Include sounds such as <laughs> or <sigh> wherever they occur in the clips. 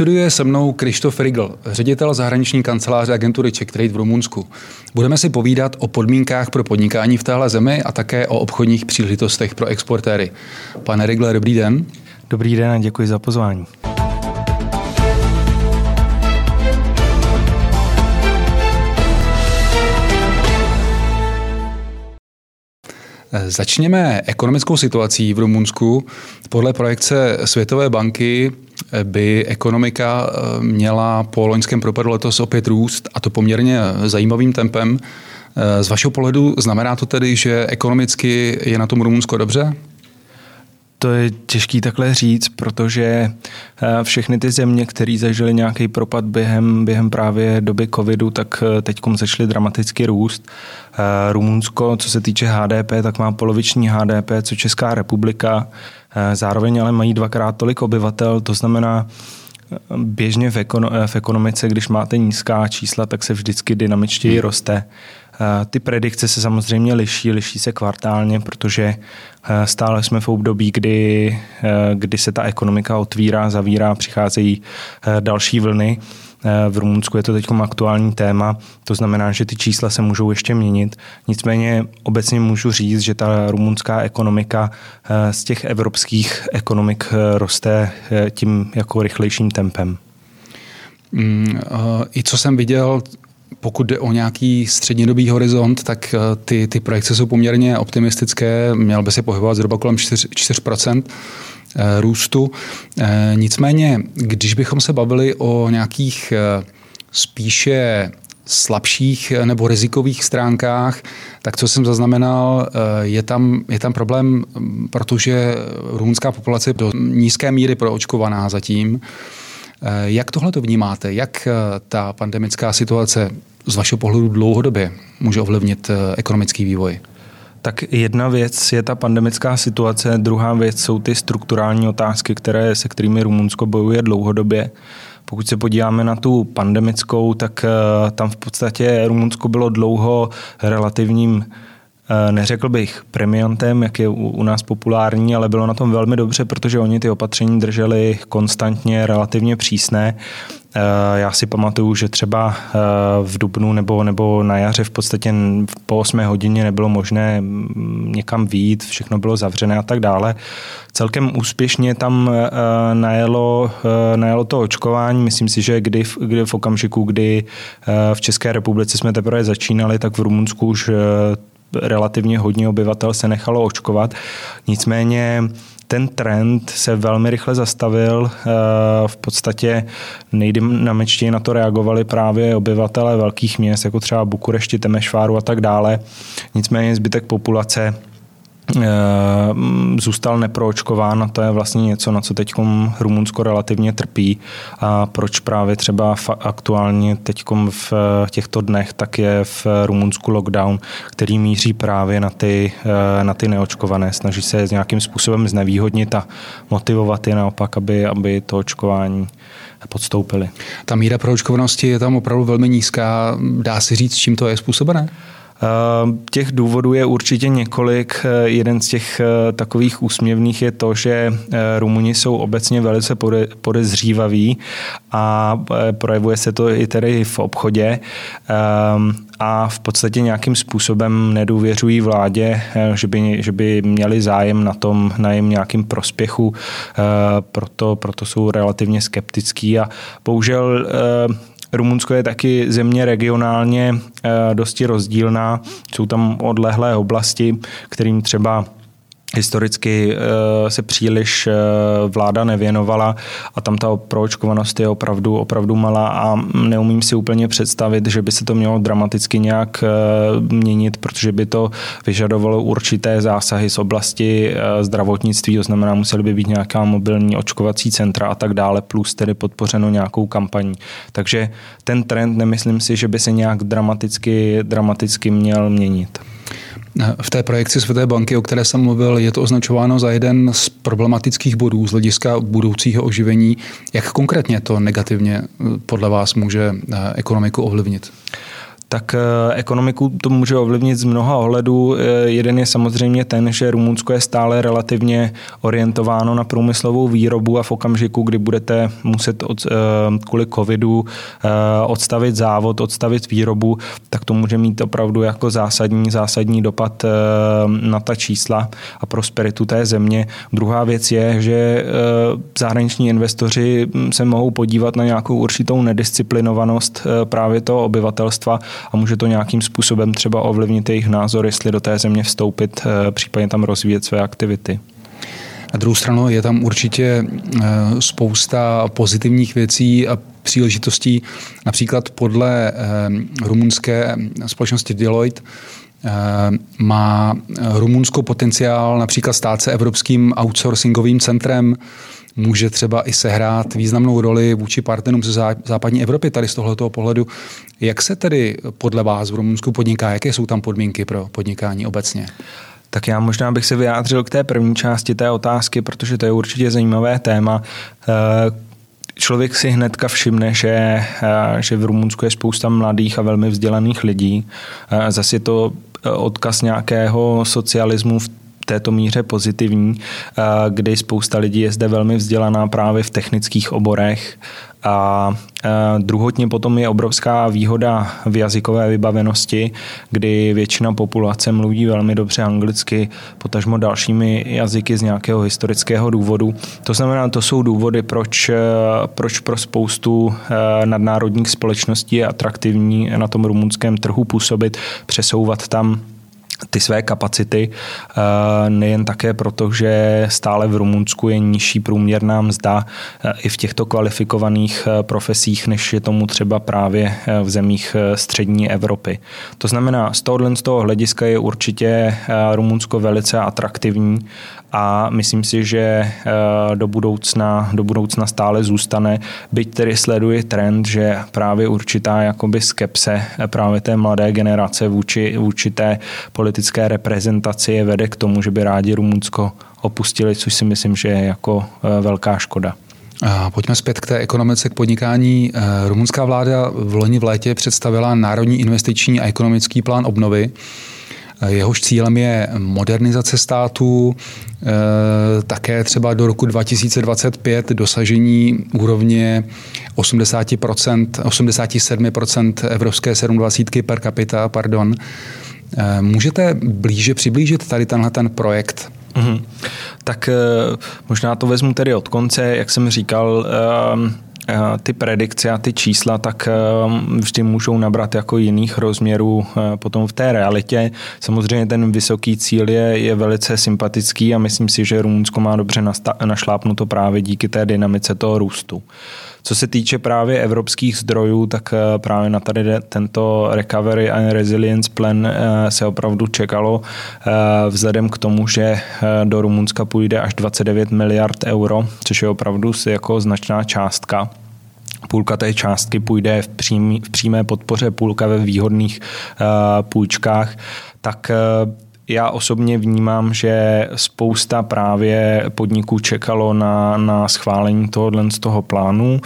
studiu je se mnou Krištof Rigl, ředitel zahraniční kanceláře agentury Czech Trade v Rumunsku. Budeme si povídat o podmínkách pro podnikání v téhle zemi a také o obchodních příležitostech pro exportéry. Pane Rigle, dobrý den. Dobrý den a děkuji za pozvání. Začněme ekonomickou situací v Rumunsku. Podle projekce Světové banky by ekonomika eh, měla po loňském propadu letos opět růst a to poměrně zajímavým tempem. Eh, z vašeho pohledu znamená to tedy, že ekonomicky je na tom Rumunsko dobře? To je těžký takhle říct, protože eh, všechny ty země, které zažily nějaký propad během, během právě doby covidu, tak eh, teď začaly dramaticky růst. Eh, Rumunsko, co se týče HDP, tak má poloviční HDP, co Česká republika. Zároveň ale mají dvakrát tolik obyvatel, to znamená, běžně v, ekono- v ekonomice, když máte nízká čísla, tak se vždycky dynamičtěji hmm. roste. Ty predikce se samozřejmě liší, liší se kvartálně, protože stále jsme v období, kdy, kdy se ta ekonomika otvírá, zavírá, přicházejí další vlny. V Rumunsku je to teď aktuální téma, to znamená, že ty čísla se můžou ještě měnit. Nicméně obecně můžu říct, že ta rumunská ekonomika z těch evropských ekonomik roste tím jako rychlejším tempem. Mm, I co jsem viděl, pokud jde o nějaký střednědobý horizont, tak eh, ty, ty projekce jsou poměrně optimistické. Měl by se pohybovat zhruba kolem 4, 4% eh, růstu. Eh, nicméně, když bychom se bavili o nějakých spíše slabších nebo rizikových stránkách, tak co jsem zaznamenal, je tam, je tam problém, protože rumunská populace je do nízké míry proočkovaná zatím. Jak tohle to vnímáte? Jak ta pandemická situace z vašeho pohledu dlouhodobě může ovlivnit eh, ekonomický vývoj? Tak jedna věc je ta pandemická situace, druhá věc jsou ty strukturální otázky, které, se kterými Rumunsko bojuje dlouhodobě. Pokud se podíváme na tu pandemickou, tak tam v podstatě Rumunsko bylo dlouho relativním Eh, neřekl bych premiantem, jak je u nás populární, ale bylo na tom velmi dobře, protože oni ty opatření drželi konstantně relativně přísné. Eh, já si pamatuju, že třeba eh, v Dubnu nebo, nebo na jaře v podstatě po 8 hodině nebylo možné někam výjít, všechno bylo zavřené a tak dále. Celkem úspěšně tam najelo, najelo to očkování. Myslím si, že kdy, kdy v okamžiku, kdy v České republice jsme teprve začínali, tak v Rumunsku už relativně hodně obyvatel se nechalo očkovat. Nicméně ten trend se velmi rychle zastavil. Eh, v podstatě nejdynamičtěji na to reagovali právě obyvatele velkých měst, jako třeba Bukurešti, Temešváru a tak dále. Nicméně zbytek populace zůstal neproočkován a to je vlastně něco, na co teď Rumunsko relativně trpí a proč právě třeba aktuálně teď v těchto dnech tak je v Rumunsku lockdown, který míří právě na ty, eh, na ty neočkované. Snaží se nějakým způsobem znevýhodnit a motivovat je naopak, aby, aby to očkování podstoupili. Ta míra proočkovanosti je tam opravdu velmi nízká. Dá se říct, čím to je způsobené? Eh, těch důvodů je určitě několik. Eh, jeden z těch eh, takových úsměvných je to, že Rumuni jsou obecně velice podezřívaví a projevuje se to i tedy v obchodě a v podstatě nějakým způsobem nedůvěřují vládě, že by, že by měli zájem na tom, na jim nějakým prospěchu, proto, proto jsou relativně skeptický a bohužel Rumunsko je taky země regionálně eh, dosti rozdílná. Jsou tam odlehlé oblasti, kterým třeba historicky eh, se příliš eh, vláda nevěnovala a tam ta proočkovanost je opravdu, opravdu malá a neumím si úplně představit, že by se to mělo dramaticky nějak eh, měnit, protože by to vyžadovalo určité zásahy z oblasti zdravotnictví, to znamená, museli by být nějaká mobilní očkovací centra a tak dále, plus tedy podpořeno nějakou kampaní. Takže ten trend nemyslím si, že by se nějak dramaticky, dramaticky měl měnit. V té projekci Světé banky, o které jsem mluvil, je to označováno za jeden z problematických bodů z hlediska budoucího oživení. Jak konkrétně to negativně eh, podle vás může eh, ekonomiku ovlivnit? Tak eh, ekonomiku to může ovlivnit z mnoha ohledů. Eh, jeden je samozřejmě ten, že Rumunsko je stále relativně orientováno na průmyslovou výrobu a v okamžiku, kdy budete muset od, eh, kvůli covidu odstavit závod, odstavit výrobu, tak to může mít opravdu jako zásadní, zásadní dopad na ta čísla a prosperitu té země. Druhá věc je, že zahraniční investoři hm, se mohou podívat na nějakou určitou nedisciplinovanost právě toho obyvatelstva a může to nějakým způsobem třeba ovlivnit jejich názor, jestli do té země vstoupit, eh, případně tam rozvíjet své aktivity. Na druhou stranu je tam určitě eh, spousta pozitivních věcí a příležitostí. Například podle eh, rumunské společnosti Deloitte má Rumunsko potenciál například stát se evropským outsourcingovým centrem může třeba i sehrát významnou roli vůči partnerům ze západní Evropy tady z tohoto pohledu. Jak se tedy podle vás v Rumunsku podniká? Jaké jsou tam podmínky pro podnikání obecně? Tak já možná bych se vyjádřil k té první části té otázky, protože to je určitě zajímavé téma. Eh, člověk si hnedka všimne, že, eh, že v Rumunsku je spousta mladých a velmi vzdělaných lidí. Eh, zase je to odkaz nějakého socialismu v této míře pozitivní, eh, kdy spousta lidí je zde velmi vzdělaná právě v technických oborech a eh, druhotně potom je obrovská výhoda v jazykové vybavenosti, kdy většina populace mluví velmi dobře anglicky, potažmo dalšími jazyky z nějakého historického důvodu. To znamená, to jsou důvody, proč, eh, proč pro spoustu nadnárodních společností je atraktivní na tom rumunském trhu působit, přesouvat tam ty své kapacity, eh, nejen také proto, že stále v Rumunsku je nižší průměrná mzda eh, i v těchto kvalifikovaných eh, profesích, než je tomu třeba právě v zemích střední Evropy. To znamená, z tohohle z toho hlediska je určitě Rumunsko velice atraktivní a myslím si, že eh, do budoucna, do budoucna stále zůstane, byť tedy sleduje trend, že právě určitá jakoby skepse eh, právě té mladé generace vůči, vůči té politické reprezentaci je vede k tomu, že by rádi Rumunsko opustili, což si myslím, že je jako eh, velká škoda. Pojďme zpět k té ekonomice, k podnikání. Rumunská vláda v loni v létě představila Národní investiční a ekonomický plán obnovy. Jehož cílem je modernizace státu, eh, také třeba do roku 2025 dosažení úrovně 80%, 87% evropské 27 per capita. Pardon. Eh, můžete blíže přiblížit tady tenhle ten projekt? Mm-hmm. Tak eh, možná to vezmu tedy od konce, jak jsem říkal, Eh, ty predikce a ty čísla tak eh, vždy můžou nabrat jako jiných rozměrů eh, potom v té realitě. Samozřejmě ten vysoký cíl je, je velice sympatický a myslím si, že Rumunsko má dobře našlápnuto právě díky té dynamice toho růstu. Co se týče právě evropských zdrojů, tak právě na tady tento Recovery and Resilience Plan se opravdu čekalo vzhledem k tomu, že do Rumunska půjde až 29 miliard euro, což je opravdu jako značná částka. Půlka té částky půjde v, přím, v přímé podpoře, půlka ve výhodných půjčkách, tak já osobně vnímám, že spousta právě podniků čekalo na, na schválení tohohle z toho plánu,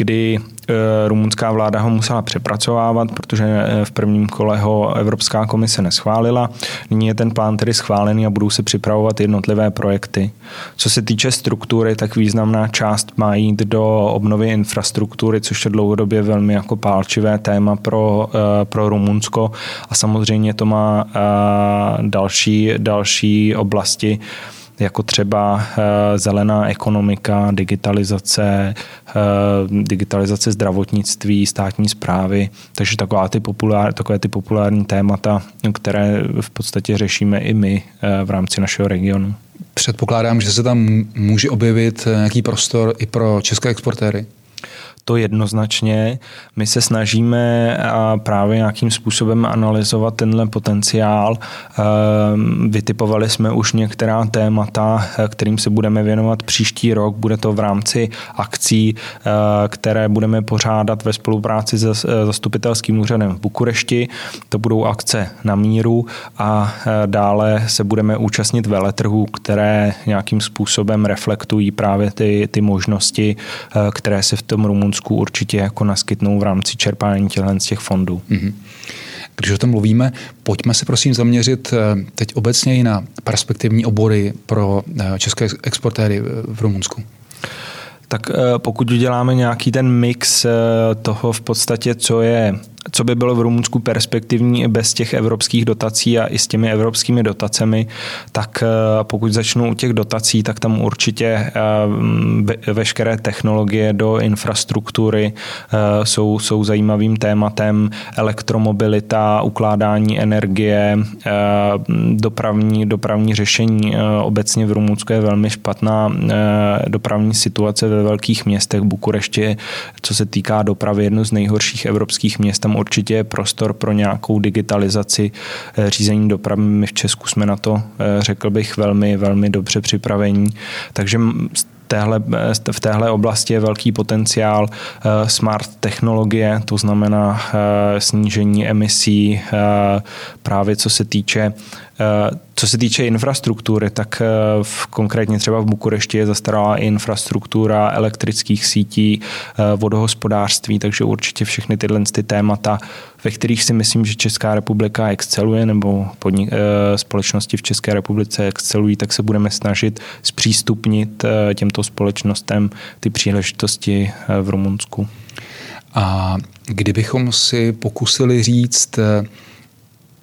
kdy Eh, rumunská vláda ho musela přepracovávat, protože eh, v prvním kole ho Evropská komise neschválila. Nyní je ten plán tedy schválený a budou se připravovat jednotlivé projekty. Co se týče struktury, tak významná část má jít do obnovy infrastruktury, což je dlouhodobě velmi jako pálčivé téma pro, eh, pro Rumunsko a samozřejmě to má další, další oblasti, jako třeba eh, zelená ekonomika, digitalizace, eh, digitalizace zdravotnictví, státní zprávy, takže taková ty populár, takové ty populární témata, které v podstatě řešíme i my eh, v rámci našeho regionu. Předpokládám, že se tam může objevit nějaký prostor i pro české exportéry to jednoznačně. My se snažíme právě nějakým způsobem analyzovat tenhle potenciál. Ehm, vytipovali jsme už některá témata, kterým se budeme věnovat příští rok. Bude to v rámci akcí, eh, které budeme pořádat ve spolupráci se eh, zastupitelským úřadem v Bukurešti. To budou akce na míru a eh, dále se budeme účastnit veletrhů, které nějakým způsobem reflektují právě ty, ty možnosti, které se v tom Rumunsku Rumunsku určitě jako naskytnou v rámci čerpání těchto z těch fondů. Mm-hmm. Když o tom mluvíme, pojďme se prosím zaměřit teď obecně i na perspektivní obory pro české exportéry v Rumunsku tak pokud uděláme nějaký ten mix toho v podstatě, co je co by bylo v Rumunsku perspektivní i bez těch evropských dotací a i s těmi evropskými dotacemi, tak eh, pokud začnu u těch dotací, tak tam určitě eh, veškeré technologie do infrastruktury eh, jsou, jsou zajímavým tématem. Elektromobilita, ukládání energie, dopravní, dopravní řešení. Obecně v Rumunsku je velmi špatná dopravní situace ve velkých městech. Bukurešti, co se týká dopravy, jedno z nejhorších evropských měst tam určitě je prostor pro nějakou digitalizaci eh, řízení dopravy. My v Česku jsme na to, eh, řekl bych, velmi, velmi dobře připravení. Takže téhle, eh, v téhle oblasti je velký potenciál smart technologie, to znamená snížení emisí právě co se týče co se týče infrastruktury, tak eh, v, konkrétně třeba v Bukurešti je zastaralá infrastruktura elektrických sítí, eh, vodohospodářství, takže určitě všechny tyhle ty témata, ve kterých si myslím, že Česká republika exceluje nebo podnik, eh, společnosti v České republice excelují, tak se budeme snažit zpřístupnit těmto společnostem ty příležitosti v Rumunsku. A kdybychom si pokusili říct,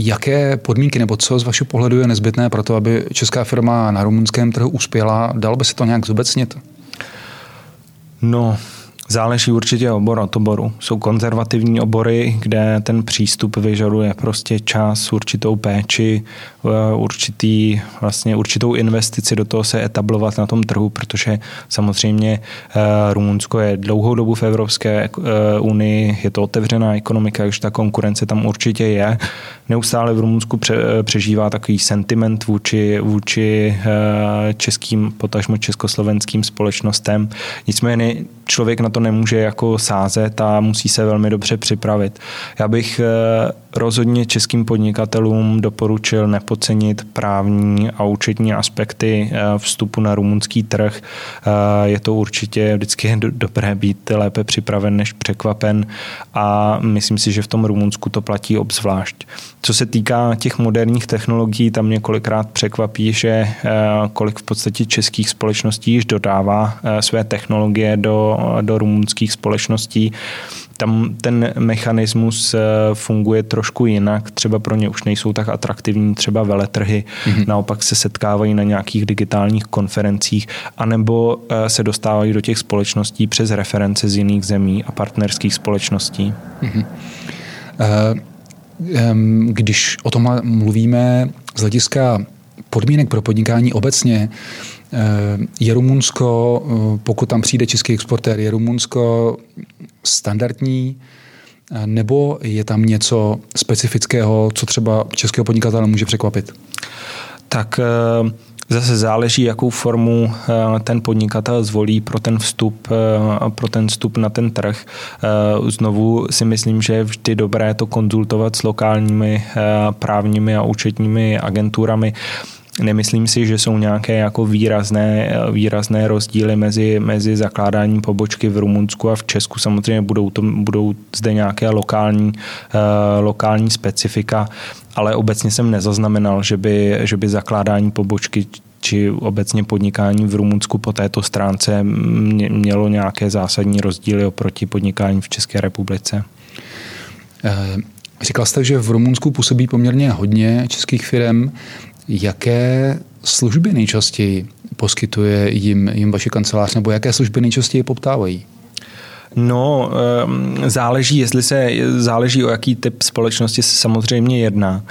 Jaké podmínky nebo co z vašeho pohledu je nezbytné pro to, aby česká firma na rumunském trhu uspěla? Dalo by se to nějak zobecnit? No, Záleží určitě obor od oboru. Jsou konzervativní obory, kde ten přístup vyžaduje prostě čas, určitou péči, eh, určitý, vlastně určitou investici do toho se etablovat na tom trhu, protože samozřejmě eh, Rumunsko je dlouhou dobu v Evropské eh, unii, je to otevřená ekonomika, takže ta konkurence tam určitě je. Neustále v Rumunsku přežívá takový sentiment vůči, vůči českým, potažmo československým společnostem. Nicméně člověk na to nemůže jako sázet a musí se velmi dobře připravit. Já bych eh, rozhodně českým podnikatelům doporučil nepodcenit právní a účetní aspekty eh, vstupu na rumunský trh. Eh, je to určitě vždycky <laughs> dobré být lépe připraven než překvapen a myslím si, že v tom Rumunsku to platí obzvlášť. Co se týká těch moderních technologií, tam mě kolikrát překvapí, že kolik v podstatě českých společností již dodává své technologie do, do rumunských společností. Tam ten mechanismus eh, funguje trošku jinak, třeba pro ně už nejsou tak atraktivní třeba veletrhy, mm-hmm. naopak se setkávají na nějakých digitálních konferencích, anebo eh, se dostávají do těch společností přes reference z jiných zemí a partnerských společností. Mm-hmm. Když o tom mluvíme z hlediska podmínek pro podnikání obecně, Eh, je Rumunsko, eh, pokud tam přijde český exportér, je Rumunsko standardní, eh, nebo je tam něco specifického, co třeba českého podnikatele může překvapit? Tak Zase záleží, jakou formu ten podnikatel zvolí pro ten vstup, pro ten vstup na ten trh. Znovu si myslím, že je vždy dobré to konzultovat s lokálními právními a účetními agenturami. Nemyslím si, že jsou nějaké jako výrazné, výrazné rozdíly mezi, mezi zakládáním pobočky v Rumunsku a v Česku. Samozřejmě budou, to, budou zde nějaké lokální, uh, lokální specifika, ale obecně jsem nezaznamenal, že by, že by zakládání pobočky či obecně podnikání v Rumunsku po této stránce mělo nějaké zásadní rozdíly oproti podnikání v České republice. Eh, říkal jste, že v Rumunsku působí poměrně hodně českých firm. Jaké služby nejčastěji poskytuje jim, jim vaše kancelář, nebo jaké služby nejčastěji poptávají? No, ehm, záleží, jestli se, záleží o jaký typ společnosti se samozřejmě jedná.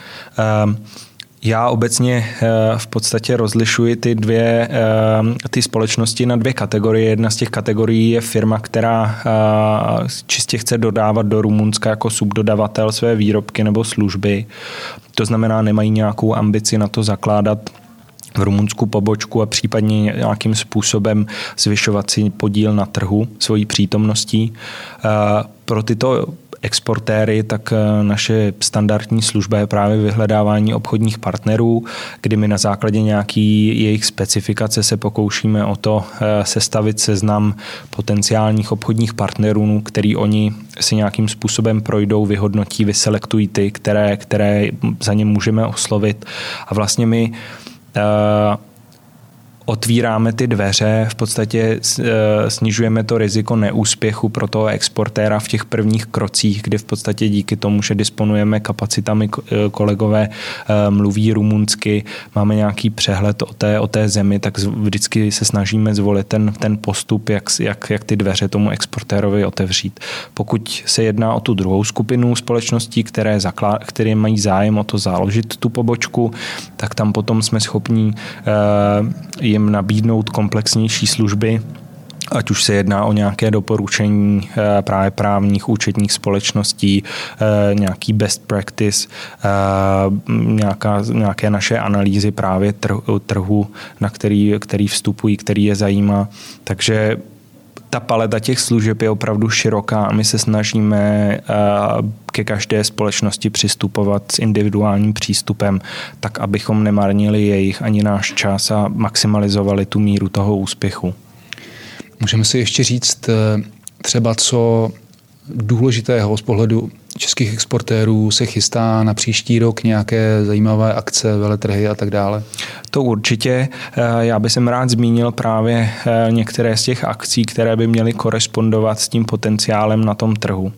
Já obecně eh, v podstatě rozlišuji ty dvě ehm, ty společnosti na dvě kategorie. Jedna z těch kategorií je firma, která eh, čistě chce dodávat do Rumunska jako subdodavatel své výrobky nebo služby. To znamená, nemají nějakou ambici na to zakládat v Rumunsku pobočku a případně nějakým způsobem zvyšovat si podíl na trhu svojí přítomností. Eh, pro tyto exportéry, tak eh, naše standardní služba je právě vyhledávání obchodních partnerů, kdy my na základě nějaký jejich specifikace se pokoušíme o to eh, sestavit seznam potenciálních obchodních partnerů, který oni si nějakým způsobem projdou, vyhodnotí, vyselektují ty, které, které za ně můžeme oslovit. A vlastně my otvíráme ty dveře, v podstatě eh, snižujeme to riziko neúspěchu pro toho exportéra v těch prvních krocích, kdy v podstatě díky tomu, že disponujeme kapacitami, eh, kolegové eh, mluví rumunsky, máme nějaký přehled o té, o té zemi, tak vždycky se snažíme zvolit ten, ten postup, jak, jak, jak ty dveře tomu exportérovi otevřít. Pokud se jedná o tu druhou skupinu společností, které, zaklá, které mají zájem o to založit tu pobočku, tak tam potom jsme schopni jim nabídnout komplexnější služby, ať už se jedná o nějaké doporučení eh, právě právních účetních společností, eh, nějaký best practice, eh, nějaká, nějaké naše analýzy právě trhu, na který, který vstupují, který je zajímá. Takže ta paleta těch služeb je opravdu široká a my se snažíme ke každé společnosti přistupovat s individuálním přístupem, tak abychom nemarnili jejich ani náš čas a maximalizovali tu míru toho úspěchu. Můžeme si ještě říct třeba, co důležitého z pohledu českých exportérů se chystá na příští rok nějaké zajímavé akce, veletrhy a tak dále? To určitě. Eh, já bych jsem rád zmínil právě eh, některé z těch akcí, které by měly korespondovat s tím potenciálem na tom trhu.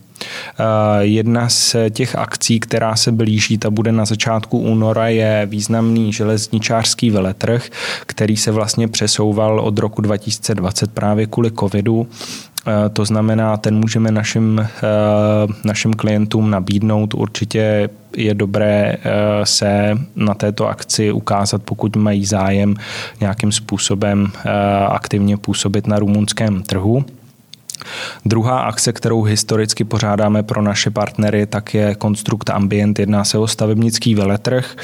Eh, jedna z těch akcí, která se blíží, ta bude na začátku února, je významný železničářský veletrh, který se vlastně přesouval od roku 2020 právě kvůli covidu to znamená, ten můžeme našim, eh, našim klientům nabídnout. Určitě je dobré eh, se na této akci ukázat, pokud mají zájem nějakým způsobem aktivně působit na rumunském trhu. Druhá akce, kterou historicky pořádáme pro naše partnery, tak je Konstrukt Ambient. Jedná se o stavebnický veletrh.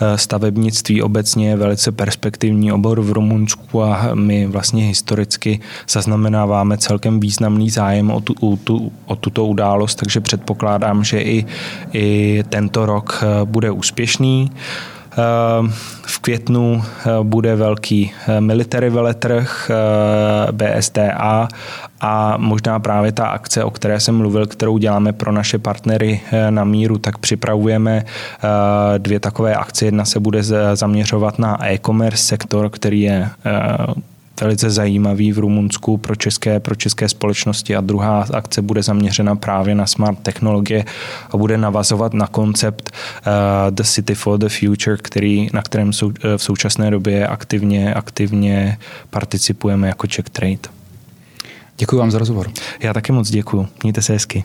Eh, stavebnictví obecně je velice perspektivní obor v Rumunsku a my vlastně historicky zaznamenáváme celkem významný zájem o, tu, o, tu, o tuto událost, takže předpokládám, že i, i tento rok eh, bude úspěšný. Eh, v květnu eh, bude velký eh, military veletrh BSTA a možná právě ta akce, o které jsem mluvil, kterou děláme pro naše partnery na míru, tak připravujeme dvě takové akce. Jedna se bude zaměřovat na e-commerce sektor, který je velice zajímavý v Rumunsku pro české, pro české společnosti a druhá akce bude zaměřena právě na smart technologie a bude navazovat na koncept uh, The City for the Future, který, na kterém sou, uh, v současné době aktivně, aktivně participujeme jako Czech Trade. Děkuji vám za rozhovor. Já taky moc děkuji. Mějte se hezky.